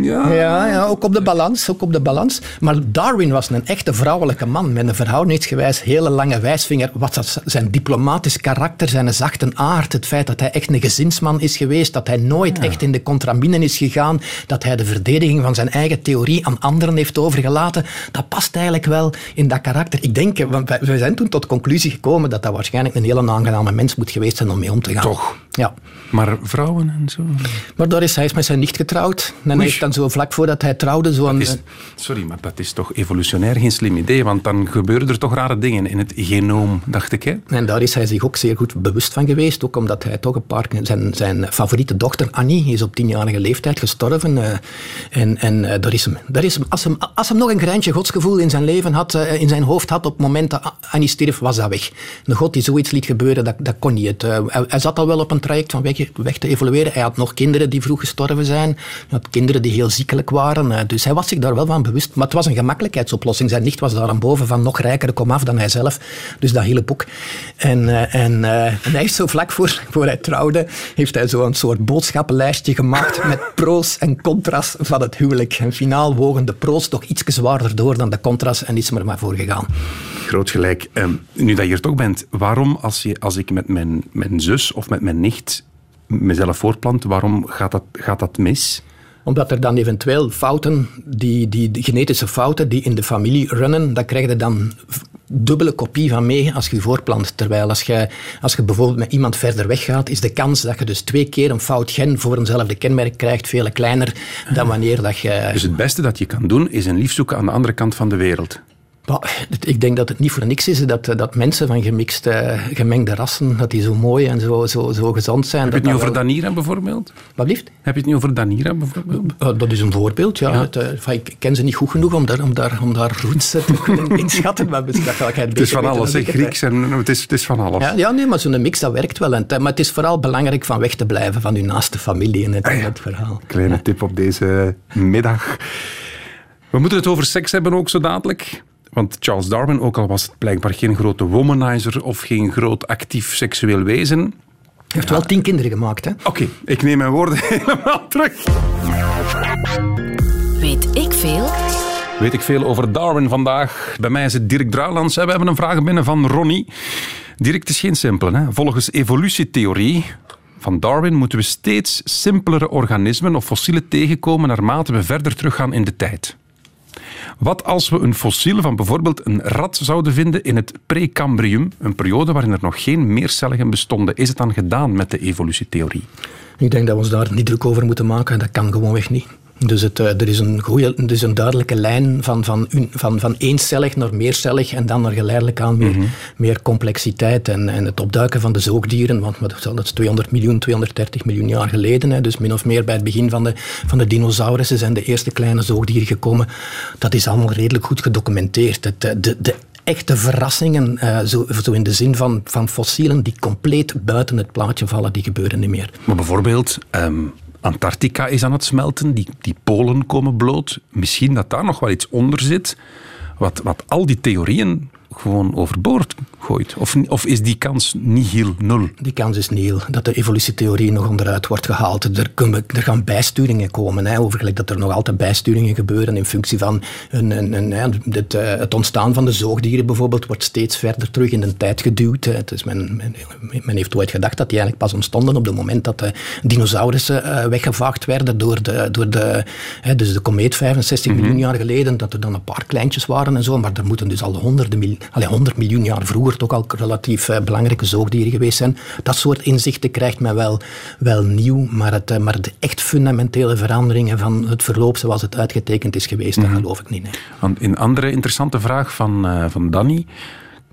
ja. Ja, ja, ook op de balans. Ook op de balans. Maar Darwin was een echte vrouwelijke man met een verhoudingsgewijs hele lange wijsvinger. Wat dat, zijn diplomatisch karakter, zijn zachte aard, het feit dat hij echt een gezinsman is geweest, dat hij nooit echt in de contraminen is gegaan, dat hij de verdediging van zijn eigen theorie aan anderen heeft overgelaten, dat past eigenlijk wel in dat karakter. Ik denk, want we zijn toen tot de conclusie gekomen dat dat waarschijnlijk een hele aangename mens moet geweest zijn om mee om te gaan. Toch? Ja. Maar vrouwen en zo? Maar daar is hij is met zijn nicht getrouwd. En hij heeft dan zo vlak voordat hij trouwde zo is, Sorry, maar dat is toch evolutionair geen slim idee, want dan gebeuren er toch rare dingen in het genoom, dacht ik. Hè? En daar is hij zich ook zeer goed bewust van geweest, ook omdat hij toch een paar... Zijn, zijn favoriete dochter Annie is op tienjarige leeftijd gestorven. Uh, en en uh, daar is hem, daar is hem, als, hem, als hem nog een greintje godsgevoel in zijn leven had, uh, in zijn hoofd had, op het moment dat Annie stierf, was dat weg. Een god die zoiets liet gebeuren, dat, dat kon niet. Hij, hij, zat al wel op een traject van weg, weg te evolueren. Hij had nog kinderen die vroeg gestorven zijn. Hij had kinderen die heel ziekelijk waren. Eh, dus hij was zich daar wel van bewust. Maar het was een gemakkelijkheidsoplossing. Zijn nicht was daar aan boven van nog rijker, kom af dan hij zelf. Dus dat hele boek. En, eh, eh, en hij heeft zo vlak voor, voor hij trouwde, heeft hij zo een soort boodschappenlijstje gemaakt met pro's en contra's van het huwelijk. En finaal wogen de pro's toch iets zwaarder door dan de contra's en is er maar voor gegaan. Groot gelijk. Ehm, nu dat je hier toch bent, waarom als, je, als ik met mijn, mijn zus of met mijn nicht mezelf voortplant, waarom gaat dat, gaat dat mis? Omdat er dan eventueel fouten, die, die, genetische fouten die in de familie runnen, daar krijg je dan dubbele kopie van mee als je je voorplant. Terwijl als je, als je bijvoorbeeld met iemand verder weggaat, is de kans dat je dus twee keer een fout gen voor eenzelfde kenmerk krijgt veel kleiner dan wanneer dat je... Dus het beste dat je kan doen, is een lief zoeken aan de andere kant van de wereld. Ik denk dat het niet voor niks is dat, dat mensen van gemixte, gemengde rassen, dat die zo mooi en zo, zo, zo gezond zijn. Heb je het nu over Danira bijvoorbeeld? Wat liefst? Heb je het nu over Danira bijvoorbeeld? Uh, dat is een voorbeeld, ja. Het, uh, ik ken ze niet goed genoeg om daar, om daar, om daar roots te kunnen inschatten. Maar het is van alles, hè, Grieks en het is, het is van alles. Ja, ja nee, maar zo'n mix dat werkt wel. En, maar het is vooral belangrijk van weg te blijven van uw naaste familie in het, ah, ja. het verhaal. Kleine tip op deze middag. We moeten het over seks hebben ook zo dadelijk. Want Charles Darwin, ook al was het blijkbaar geen grote womanizer of geen groot actief seksueel wezen. Hij heeft wel tien kinderen gemaakt, hè? Oké, ik neem mijn woorden helemaal terug. Weet ik veel? Weet ik veel over Darwin vandaag. Bij mij is het Dirk Druilands. We hebben een vraag binnen van Ronnie. Dirk, het is geen simpele. Hè? Volgens evolutietheorie van Darwin moeten we steeds simpelere organismen of fossielen tegenkomen naarmate we verder teruggaan in de tijd. Wat als we een fossiel van bijvoorbeeld een rat zouden vinden in het Precambrium, een periode waarin er nog geen meercelligen bestonden? Is het dan gedaan met de evolutietheorie? Ik denk dat we ons daar niet druk over moeten maken. Dat kan gewoonweg niet. Dus het, eh, er, is een er is een duidelijke lijn van, van, van, van eencellig naar meercellig en dan naar geleidelijk aan meer, mhm. meer complexiteit. En, en het opduiken van de zoogdieren, want dat is 200 miljoen, 230 miljoen jaar geleden, hè, dus min of meer bij het begin van de, van de dinosaurussen zijn de eerste kleine zoogdieren gekomen. Dat is allemaal redelijk goed gedocumenteerd. Het, de, de echte verrassingen, uh, zo, zo, in de zin van, van fossielen die compleet buiten het plaatje vallen, die gebeuren niet meer. Maar bijvoorbeeld, ehm, Antarctica is aan het smelten, die, die polen komen bloot. Misschien dat daar nog wel iets onder zit, wat, wat al die theorieën gewoon overboord gooit? Of, of is die kans niet heel nul? Die kans is nul, dat de evolutietheorie nog onderuit wordt gehaald. Er, kunnen, er gaan bijsturingen komen, hè, overgelijk dat er nog altijd bijsturingen gebeuren in functie van een, een, een, dit, uh, het ontstaan van de zoogdieren bijvoorbeeld wordt steeds verder terug in de tijd geduwd. Het is men, men, men, heeft ooit gedacht dat die eigenlijk pas ontstonden op het moment dat de dinosaurussen uh, weggevaagd werden door de, door de, hè, dus de komeet 65 mm -hmm. miljoen jaar geleden, dat er dan een paar kleintjes waren en zo, maar er moeten dus al honderden miljoen allee, 100 miljoen jaar vroeger toch al relatief uh, belangrijke zoogdieren geweest zijn. Dat soort inzichten krijgt men wel, wel nieuw, maar, het, uh, maar de echt fundamentele veranderingen van het verloop zoals het uitgetekend is geweest, mm -hmm. dat geloof ik niet. Nee. Want een andere interessante vraag van, uh, van Danny.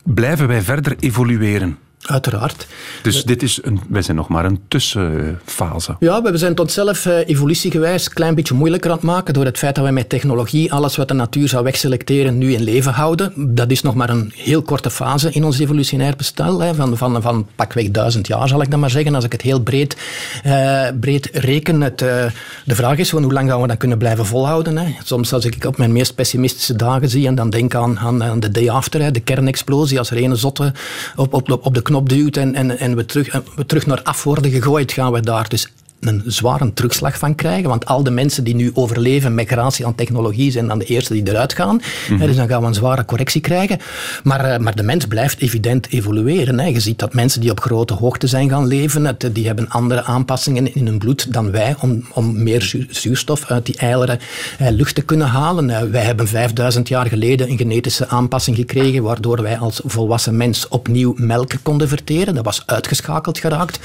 Blijven wij verder evolueren? Uiteraard. Dus dit is een, wij zijn nog maar een tussenfase. Ja, we zijn tot zelf uh, evolutiegewijs een klein beetje moeilijker aan het maken door het feit dat we met technologie alles wat de natuur zou wegselecteren nu in leven houden. Dat is nog maar een heel korte fase in ons evolutionair bestel. Hè, van, van, van pakweg duizend jaar zal ik dan maar zeggen, als ik het heel breed, uh, breed reken. Het, uh, de vraag is gewoon hoe lang gaan we dat kunnen blijven volhouden. Hè. Soms als ik op mijn meest pessimistische dagen zie en dan denk aan, aan, aan de day after, hè, de kernexplosie, als er een zotte op, op, op de knop duwt en, en, en we, terug, we terug naar af worden gegooid, gaan we daar. Dus een zware terugslag van krijgen. Want al de mensen die nu overleven met gratie aan technologie zijn dan de eerste die eruit gaan. Mhm. Dus dan gaan we een zware correctie krijgen. Maar, eh, maar de mens blijft evident evolueren. Hè. Je ziet dat mensen die op grote hoogte zijn gaan leven, die hebben andere aanpassingen in hun bloed dan wij om, om meer zuurstof uit die eilere eh, lucht te kunnen halen. Eh, wij hebben 5000 jaar geleden een genetische aanpassing gekregen waardoor wij als volwassen mens opnieuw melk konden verteren. Dat was uitgeschakeld geraakt.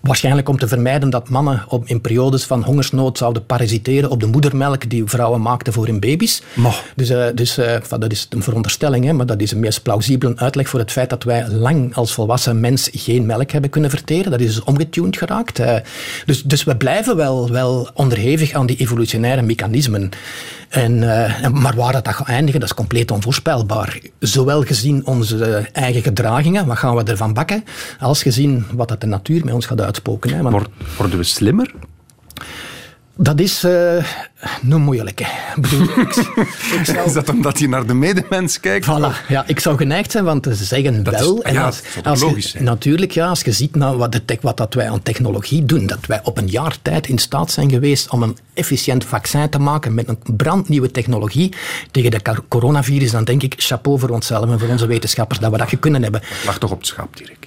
Waarschijnlijk om te vermijden dat mannen op, in periodes van hongersnood zouden parasiteren op de moedermelk die vrouwen maakten voor hun baby's. Dus, uh, dus uh, dat is een veronderstelling, hè, maar dat is een meest plausibele uitleg voor het feit dat wij lang als volwassen mens geen melk hebben kunnen verteren. Dat is dus omgetuned geraakt. Uh, dus, dus we blijven wel, wel onderhevig aan die evolutionaire mechanismen. En, maar waar dat gaat eindigen, dat is compleet onvoorspelbaar. Zowel gezien onze eigen gedragingen, wat gaan we ervan bakken, als gezien wat dat de natuur met ons gaat uitspoken. Hè. Want... Worden we slimmer? Dat is uh, een moeilijke. Bedoel, ik, ik zou... Is dat omdat je naar de medemens kijkt? Voilà, ja, ik zou geneigd zijn van te zeggen dat wel. Is, en ja, als, als logisch je, Natuurlijk, ja, als je ziet nou, wat, de, wat dat wij aan technologie doen, dat wij op een jaar tijd in staat zijn geweest om een efficiënt vaccin te maken met een brandnieuwe technologie tegen de coronavirus, dan denk ik chapeau voor onszelf en voor onze wetenschappers dat we dat kunnen hebben. Het lag toch op het schap, Dirk?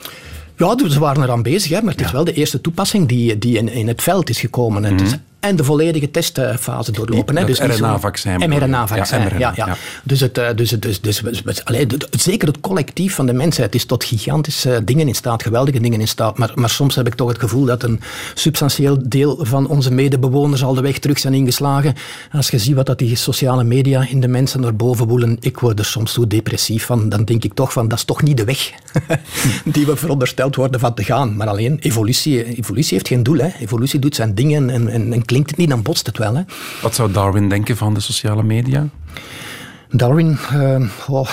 Ja, ze waren eraan bezig, hè, maar het is wel de eerste toepassing die, die in, in het veld is gekomen. Het is mhm en de volledige testfase doorlopen. Hè. Dus RNA-vaccin. mRNA-vaccin, ja, ja, ja, Dus, het, eh, dus, dus, dus, dus allee, zeker het collectief van de mensheid is tot gigantische dingen in staat, geweldige dingen in staat. Maar, maar soms heb ik toch het gevoel dat een substantieel deel van onze medebewoners al de weg terug zijn ingeslagen. Als je ziet wat dat die sociale media in de mensen naar boven woelen, ik word er soms zo depressief van. Dan denk ik toch van, dat is toch niet de weg die we verondersteld worden van te gaan. Maar alleen, evolutie, evolutie heeft geen doel. Hè. Evolutie doet zijn dingen en, en, en klinkt het niet, dan botst het wel. Hè. Wat zou Darwin denken van de sociale media? Darwin, uh, oh,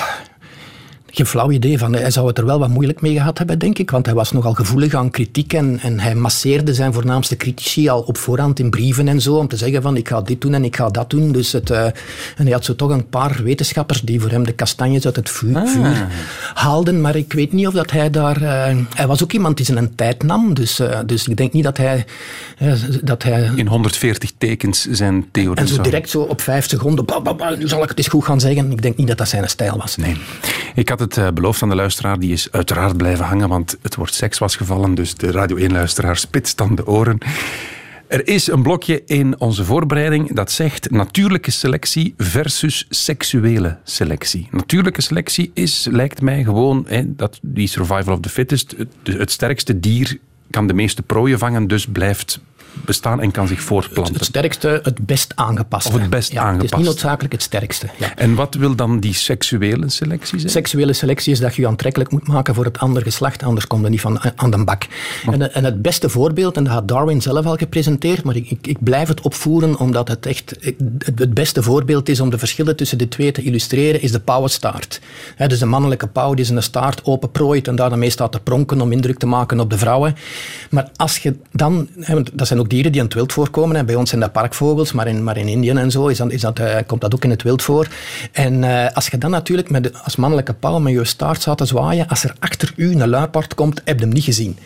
geen flauw idee van. Hij zou het er wel wat moeilijk mee gehad hebben, denk ik. Want hij was nogal gevoelig aan kritiek en, en hij masseerde zijn voornaamste critici al op voorhand in brieven en zo. Om te zeggen van ik ga dit doen en ik ga dat doen. Dus het, uh, en hij had zo toch een paar wetenschappers die voor hem de kastanjes uit het vuur, ah. haalden. Maar ik weet niet of dat hij daar... Uh, hij was ook iemand die zijn tijd nam. Dus, uh, dus ik denk niet dat hij... dat hij in 140 tekens zijn theorie En zo direct zo op vijf seconden... nu zal ik het eens goed gaan zeggen. Ik denk niet dat dat zijn stijl was. Nee. Ik had het uh, beloofd aan de luisteraar, die is uiteraard blijven hangen, want het woord seks was gevallen, dus de Radio 1-luisteraar spitst dan de oren. Er is een blokje in onze voorbereiding dat zegt natuurlijke selectie versus seksuele selectie. Natuurlijke selectie is, lijkt mij gewoon, hè, dat die survival of the fittest, het, het sterkste dier kan de meeste prooien vangen, dus blijft bestaan en kan zich voortplanten. Het, sterkste, het best aangepaste. Of het best ja, aangepast. Het is niet noodzakelijk het sterkste. Ja. En wat wil dan die seksuele selectie zijn? Seksuele selectie is dat je je aantrekkelijk moet maken voor het andere geslacht, anders komt er niet van aan de bak. En, en, het beste voorbeeld, en dat had Darwin zelf al gepresenteerd, maar ik, ik, ik blijf het opvoeren omdat het echt het, beste voorbeeld is om de verschillen tussen de twee te illustreren, is de pauwenstaart. He, dus de mannelijke pauw die zijn staart openprooit en daarmee staat te pronken om indruk te maken op de vrouwen. Maar als je dan, dat zijn ook dieren die in het wild voorkomen. En bij ons zijn dat parkvogels, maar in, maar in Indië en zo is dat, is dat, uh, komt dat ook in het wild voor. En uh, als je dan natuurlijk met de, als mannelijke paal met je staart staat te zwaaien, als er achter u een luipaard komt, heb je hem niet gezien.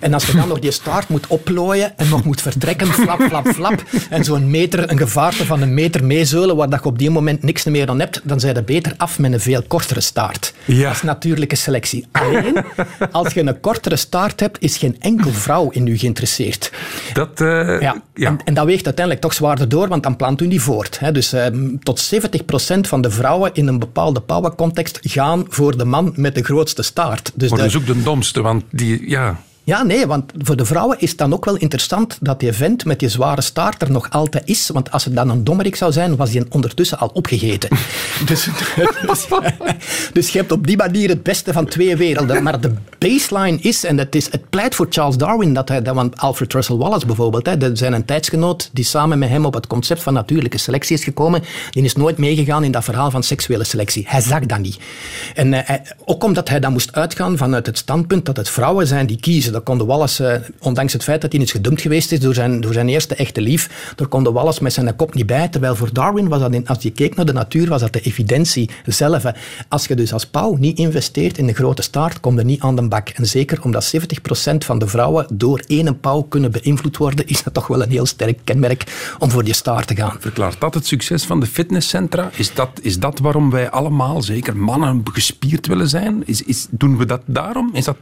En als je dan nog die staart moet oplooien en nog moet vertrekken, flap, flap, flap, en zo'n meter, een gevaarte van een meter meezeulen, waar dat je op die moment niks meer aan hebt, dan zijn je beter af met een veel kortere staart. Ja. Dat is natuurlijke selectie. Alleen, als je een kortere staart hebt, is geen enkel vrouw in u geïnteresseerd. Dat uh, ja. ja. En, en, dat weegt uiteindelijk toch zwaarder door, want dan plant u die voort. Hè. Dus uh, tot 70% van de vrouwen in een bepaalde power-context gaan voor de man met de grootste staart. Dus maar de, dus ook de domste, want die... Ja. Ja, nee, want voor de vrouwen is het dan ook wel interessant dat die vent met die zware staart er nog altijd is. Want als het dan een dommerik zou zijn, was hij ondertussen al opgegeten. dus, dus, dus, je hebt op die manier het beste van twee werelden. Maar de baseline is, en het, is, het pleit voor Charles Darwin, dat hij, want Alfred Russel Wallace bijvoorbeeld, hè, zijn een tijdsgenoot die samen met hem op het concept van natuurlijke selectie is gekomen, die is nooit meegegaan in dat verhaal van seksuele selectie. Hij zag dat niet. En uh, ook omdat hij dan moest uitgaan vanuit het standpunt dat het vrouwen zijn die kiezen dat kon de Wallace, eh, ondanks het feit dat hij eens gedumpt geweest is door zijn, door zijn eerste echte lief, daar kon de Wallace met zijn kop niet bij. Terwijl voor Darwin was dat, als je keek naar de natuur, was dat de evidentie zelf. Als je dus als pauw niet investeert in de grote staart, kom je niet aan de bak. En zeker omdat 70% van de vrouwen door één pauw kunnen beïnvloed worden, is dat toch wel een heel sterk kenmerk om voor die staart te gaan. Verklaart dat het succes van de fitnesscentra? Is dat, is dat waarom wij allemaal, zeker mannen, gespierd willen zijn? Is, is, doen we dat daarom? Is dat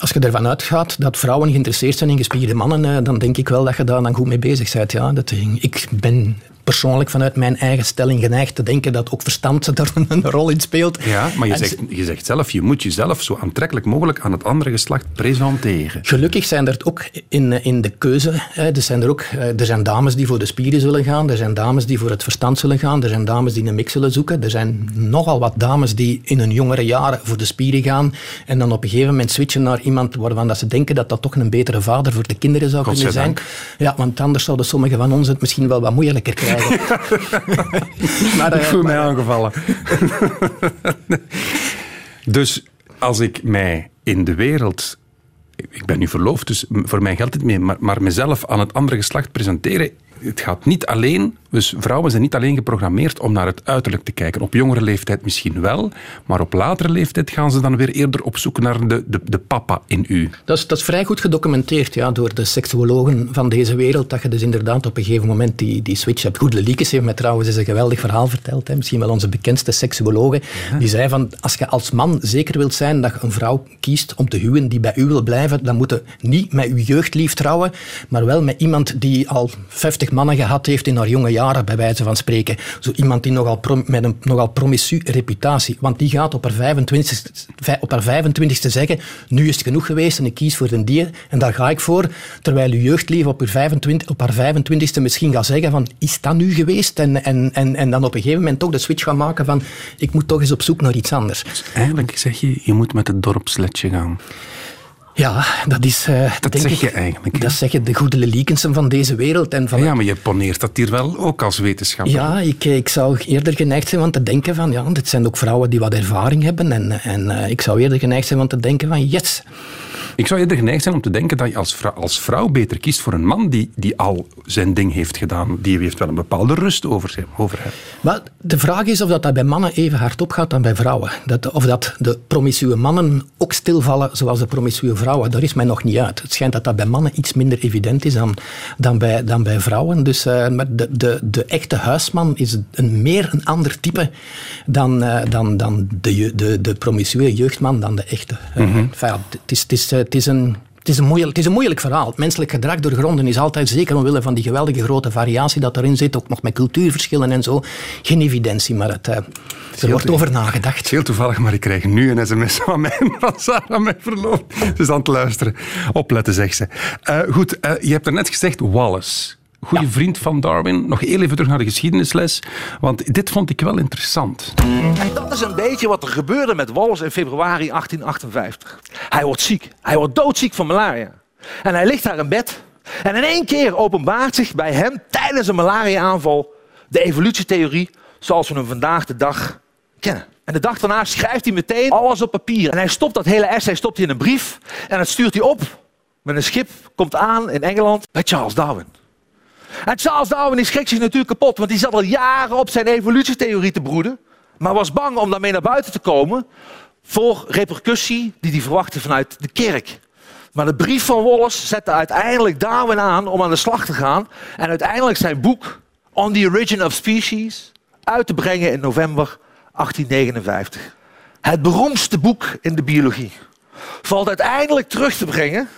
als je ervan uitgaat dat vrouwen geïnteresseerd zijn in gespierde mannen, eh, dan denk ik wel dat je daar dan goed mee bezig bent. Ja, dat, ik ben persoonlijk vanuit mijn eigen stelling geneigd te denken dat ook verstand er een rol in speelt. Ja, maar je, zegt, je zegt zelf, je moet jezelf zo aantrekkelijk mogelijk aan het andere geslacht presenteren. Gelukkig zijn er ook in, in de keuze, hè, er, zijn er, ook, eh, er zijn dames die voor de spieren zullen gaan, er zijn dames die voor het verstand zullen gaan, er zijn dames die een mix zullen zoeken, er zijn nogal wat dames die in hun jongere jaren voor de spieren gaan en dan op een gegeven moment switchen naar iemand waarvan dat ze denken dat dat toch een betere vader voor de kinderen zou kunnen zijn. Ja, want anders zouden sommigen van ons het misschien wel wat moeilijker krijgen. Maar, ik voel mij aangevallen. dus als ik mij in de wereld ik ben nu verloofd, dus voor mij geldt het mee. Maar, maar mezelf aan het andere geslacht presenteren, het gaat niet alleen, dus vrouwen zijn niet alleen geprogrammeerd om naar het uiterlijk te kijken. Op jongere leeftijd misschien wel, maar op latere leeftijd gaan ze dan weer eerder op zoek naar de, de, de papa in u. Dat is, dat is vrij goed gedocumenteerd ja, door de seksuologen van deze wereld, dat je dus inderdaad op een gegeven moment die, die switch hebt. Goed, Liekes heeft mij trouwens eens een geweldig verhaal verteld, hè, misschien wel onze bekendste seksuologe, die zei van, als je als man zeker wilt zijn dat je een vrouw kiest om te huwen die bij u wil blijven, dan moet je niet met uw jeugdlief trouwen, maar wel met iemand die al 50 mannen gehad heeft in haar jonge jaren, bij wijze van spreken. Zo iemand die nogal met een nogal promiscu reputatie. Want die gaat op haar 25 op haar 25ste zeggen, nu is het genoeg geweest en ik kies voor een dier en daar ga ik voor. Terwijl uw jeugdlief op, 25, op haar 25ste misschien gaat zeggen van, is dat nu geweest? En, en, en, en dan op een gegeven moment toch de switch gaan maken van, ik moet toch eens op zoek naar iets anders. Dus eigenlijk zeg je, je moet met het dorpsletje gaan. Ja, dat is... Uh, dat zeg je eigenlijk. Dat zeggen de goede Leliekensen van deze wereld. En van ja, maar je poneert dat hier wel ook als wetenschapper. Ja, ik, ik zou eerder geneigd zijn van te denken van... Ja, dit zijn ook vrouwen die wat ervaring hebben. En, en uh, ik zou eerder geneigd zijn van te denken van... Yes, ik zou eerder geneigd zijn om te denken dat je als vrouw, als vrouw beter kiest voor een man die, die al zijn ding heeft gedaan. Die heeft wel een bepaalde rust over, zich, over hem. Maar de vraag is of dat, dat bij mannen even hard opgaat dan bij vrouwen. Dat, of dat de promiscue mannen ook stilvallen zoals de promiscue vrouwen. Daar is mij nog niet uit. Het schijnt dat dat bij mannen iets minder evident is dan, dan, bij, dan bij vrouwen. Dus uh, de, de, de echte huisman is een, meer een ander type dan, uh, dan, dan de, de, de promiscue jeugdman, dan de echte. Uh, mm -hmm. enfin, het is, het is, het is een het is, een moeilijk, het is een moeilijk verhaal. Het menselijk gedrag doorgronden is altijd, zeker omwille van die geweldige grote variatie dat erin zit, ook nog met cultuurverschillen en zo, geen evidentie, maar het, uh, er wordt over nagedacht. Heel toevallig, maar ik krijg nu een sms van, mij, van Sarah, mijn verloofd. Ze is aan het luisteren. Opletten, zegt ze. Uh, goed, uh, je hebt er net gezegd Wallace goede vriend van Darwin. Nog heel even terug naar de geschiedenisles, want dit vond ik wel interessant. En dat is een beetje wat er gebeurde met Wallace in februari 1858. Hij wordt ziek. Hij wordt doodziek van malaria. En hij ligt daar in bed. En in één keer openbaart zich bij hem tijdens een malaria-aanval de evolutietheorie zoals we hem vandaag de dag kennen. En de dag daarna schrijft hij meteen alles op papier. En hij stopt dat hele essay stopt hij in een brief en dat stuurt hij op met een schip, komt aan in Engeland bij Charles Darwin. En Charles Darwin die schrikt zich natuurlijk kapot, want hij zat al jaren op zijn evolutietheorie te broeden, maar was bang om daarmee naar buiten te komen voor repercussie die hij verwachtte vanuit de kerk. Maar de brief van Wallace zette uiteindelijk Darwin aan om aan de slag te gaan en uiteindelijk zijn boek On the Origin of Species uit te brengen in november 1859. Het beroemdste boek in de biologie valt uiteindelijk terug te brengen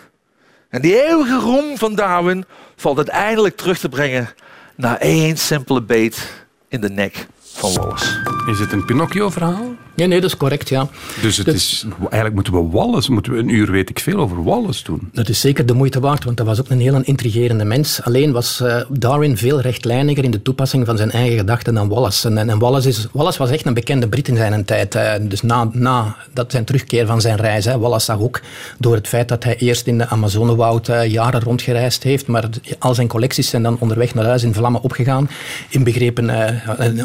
en die eeuwige roem van Darwin valt uiteindelijk terug te brengen naar één simpele beet in de nek van Wallace. Is het een Pinocchio-verhaal? Ja, nee, dat is correct, ja. Dus, het is, eigenlijk moeten we Wallace, moeten we een uur weet ik veel over Wallace doen. Dat is zeker de moeite waard, want dat was ook een heel intrigerende mens. Alleen was uh, Darwin veel rechtlijniger in de toepassing van zijn eigen gedachten dan Wallace. En, en Wallace, is, Wallace was echt een bekende Brit in zijn tijd. Uh, dus na, na dat zijn terugkeer van zijn reis. Hè. Wallace zag ook door het feit dat hij eerst in de Amazonewoud uh, jaren rondgereisd heeft, maar al zijn collecties zijn dan onderweg naar huis in vlammen opgegaan. Inbegrepen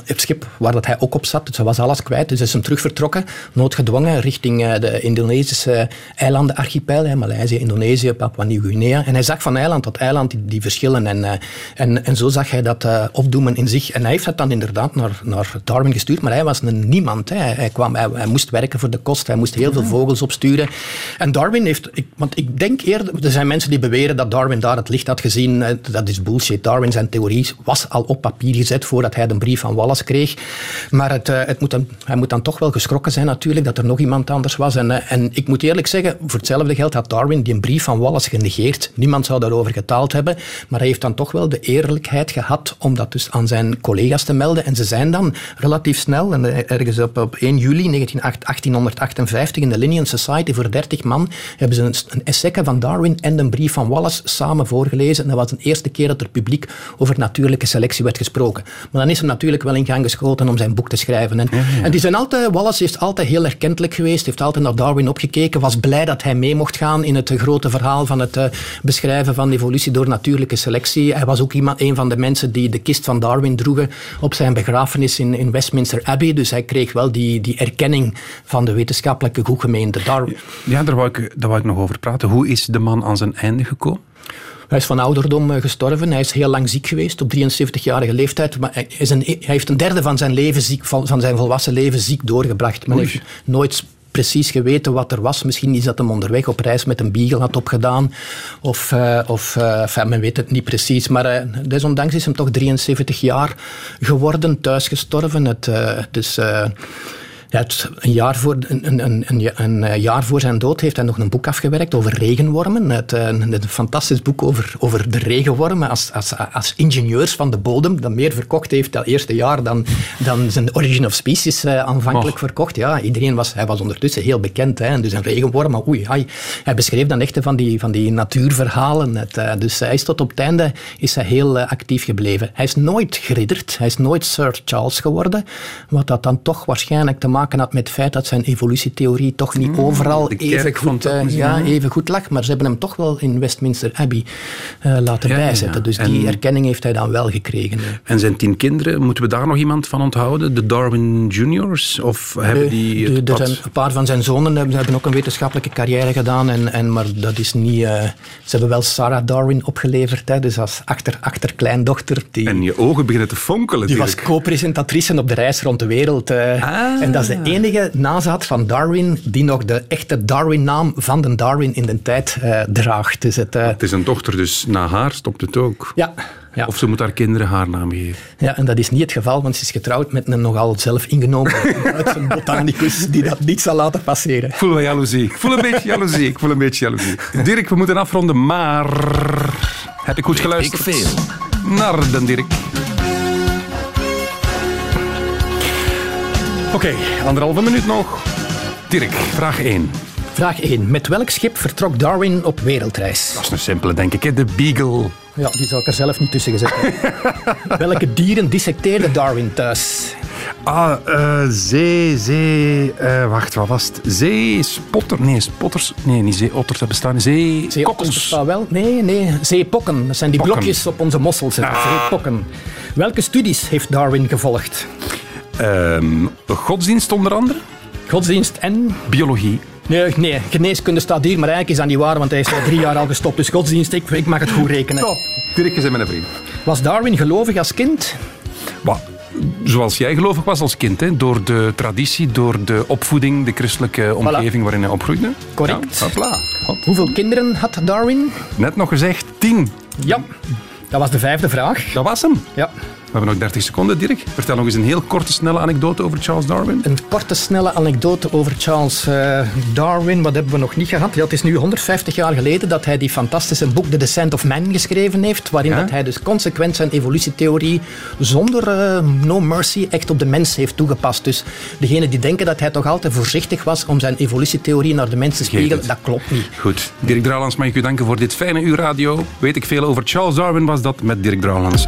het schip waar dat hij ook op zat. Dus hij was alles kwijt. Dus hij is hem terug vertrokken, noodgedwongen, richting eh, de Indonesische eilandenarchipel, Maleisië, Indonesië, Papua Nieuw-Guinea. En hij zag van eiland tot eiland die, die verschillen. En, eh, en, en zo zag hij dat opdoemen in zich. En hij heeft dat dan inderdaad naar, naar Darwin gestuurd, maar hij was een niemand. Hè. Hij, kwam, hij, moest werken voor de kost, hij moest heel veel vogels opsturen. En Darwin heeft, ik, want ik denk eerder, er zijn mensen die beweren dat Darwin daar het licht had gezien. Dat is bullshit. Darwin zijn theorie was al op papier gezet voordat hij de brief van Wallace kreeg. Maar het, het moet hij moet dan toch wel geschrokken zijn natuurlijk dat er nog iemand anders was. En, eh, en ik moet eerlijk zeggen, voor hetzelfde geld had Darwin die een brief van Wallace genegeerd. Niemand zou daarover getaald hebben. Maar hij heeft dan toch wel de eerlijkheid gehad om dat dus aan zijn collega's te melden. En ze zijn dan relatief snel, en eh, ergens op, op 1 juli 1858 in de Linnean Society voor 30 man, hebben ze een, een essay van Darwin en een brief van Wallace samen voorgelezen. En dat was de eerste keer dat er publiek over natuurlijke selectie werd gesproken. Maar dan is hij natuurlijk wel in gang geschoten om zijn boek te schrijven. En, en die zijn altijd Wallace is altijd heel erkentelijk geweest, heeft altijd naar Darwin opgekeken, was blij dat hij mee mocht gaan in het grote verhaal van het uh, beschrijven van evolutie door natuurlijke selectie. Hij was ook iemand, een van de mensen die de kist van Darwin droegen op zijn begrafenis in, in Westminster Abbey. Dus hij kreeg wel die, die erkenning van de wetenschappelijke goedgemeente Darwin. Ja, daar wou, ik, daar wou ik nog over praten. Hoe is de man aan zijn einde gekomen? Hij is van ouderdom eh, gestorven. Hij is heel lang ziek geweest, op 73-jarige leeftijd. Maar hij, is een, hij heeft een derde van zijn, leven ziek, van, zijn volwassen leven ziek doorgebracht. Men heeft nooit precies geweten wat er was. Misschien is dat hem onderweg op reis met een beagle had opgedaan. Of, uh, of uh, enfin, men weet het niet precies. Maar uh, desondanks is hem toch 73 jaar geworden, thuis gestorven. Het, dus ja, het, een, jaar voor, een, een, een, een, eh, jaar voor zijn dood heeft hij nog een boek afgewerkt over regenwormen. Het, eh, een, een fantastisch boek over, over de regenwormen als, als, als ingenieurs van de bodem. Dat meer verkocht heeft dat eerste jaar dan, dan zijn Origin of Species uh, aanvankelijk verkocht. Ja, iedereen was, hij was ondertussen heel bekend. Hè, dus een regenworm, maar oei, hij, hij beschreef dan echt van die, van die natuurverhalen. Het, uh, dus hij is tot op het einde is hij heel actief gebleven. Hij is nooit geridderd, hij is nooit Sir Charles geworden. Wat dat dan toch waarschijnlijk te maken maken had met het feit dat zijn evolutietheorie toch niet mm, overal even goed, uh, ja, even goed lag. Maar ze hebben hem toch wel in Westminster Abbey uh, laten bijzetten. Dus die erkenning heeft hij dan wel gekregen. En zijn tien kinderen, moeten we daar nog iemand van onthouden? De Darwin Juniors? Of hebben die de, zijn, een paar van zijn zonen hebben, hebben ook een wetenschappelijke carrière gedaan. En, en, maar dat is niet... Uh, ze hebben wel Sarah Darwin opgeleverd. Hè, dus als achter, achterkleindochter. Die, en je ogen beginnen te fonkelen. Die was co-presentatrice op de reis rond de wereld. Ah. En dat de enige nazaat van Darwin die nog de echte Darwin-naam van de Darwin in de tijd uh, draagt. Dus het, uh... het is een dochter, dus na haar stopt het ook. Ja. Ja. Of ze moet haar kinderen haar naam geven. Ja, en dat is niet het geval, want ze is getrouwd met een nogal zelf ingenomen botanicus die dat niet zal laten passeren. Ik voel wel jaloezie. Ik voel een beetje jaloezie. Ik voel een beetje jaloezie. Dirk, we moeten afronden, maar... Heb ik goed geluisterd? Ik veel. Naar de Dirk. Oké, okay, anderhalve minuut nog. Dirk, vraag 1. Vraag 1. Met welk schip vertrok Darwin op wereldreis? Dat is een simpele, denk ik. De Beagle. Ja, die zou ik er zelf niet tussen gezet hebben. Welke dieren dissecteerde Darwin thuis? Ah, uh, zee, zee... Uh, wacht, wat was het? Zeespotter? Nee, spotters... Nee, niet zeeotters, dat bestaan. Zeekokkels. bestaan wel. Nee, nee, zeepokken. Dat zijn die blokjes op onze mossels. Ah. Zeepokken. Welke studies heeft Darwin gevolgd? Um, godsdienst onder andere? Godsdienst en? Biologie. Nee, nee, geneeskunde staat hier, maar eigenlijk is dat niet waar, want hij is al drie jaar al gestopt. Dus godsdienst, ik, ik mag het goed rekenen. Top. Dirk, je mijn vriend. Was Darwin gelovig als kind? Wat? Zoals jij gelovig was als kind, hè? door de traditie, door de opvoeding, de christelijke omgeving waarin hij opgroeide. Correct. Ja, Hoeveel kinderen had Darwin? Net nog gezegd, tien. Ja, dat was de vijfde vraag. Dat was hem? Ja. We hebben nog 30 seconden, Dirk. Vertel nog eens een heel korte, snelle anekdote over Charles Darwin. Een korte, snelle anekdote over Charles uh, Darwin. Wat hebben we nog niet gehad? Ja, het is nu 150 jaar geleden dat hij die fantastische boek The Descent of Man geschreven heeft. Waarin dat hij dus consequent zijn evolutietheorie zonder uh, no mercy echt op de mens heeft toegepast. Dus degenen die denken dat hij toch altijd voorzichtig was om zijn evolutietheorie naar de mens te spiegelen, dat klopt niet. Goed. Dirk Drouwlands, mag ik u danken voor dit fijne uur radio. Weet ik veel over Charles Darwin was dat met Dirk Drouwlands.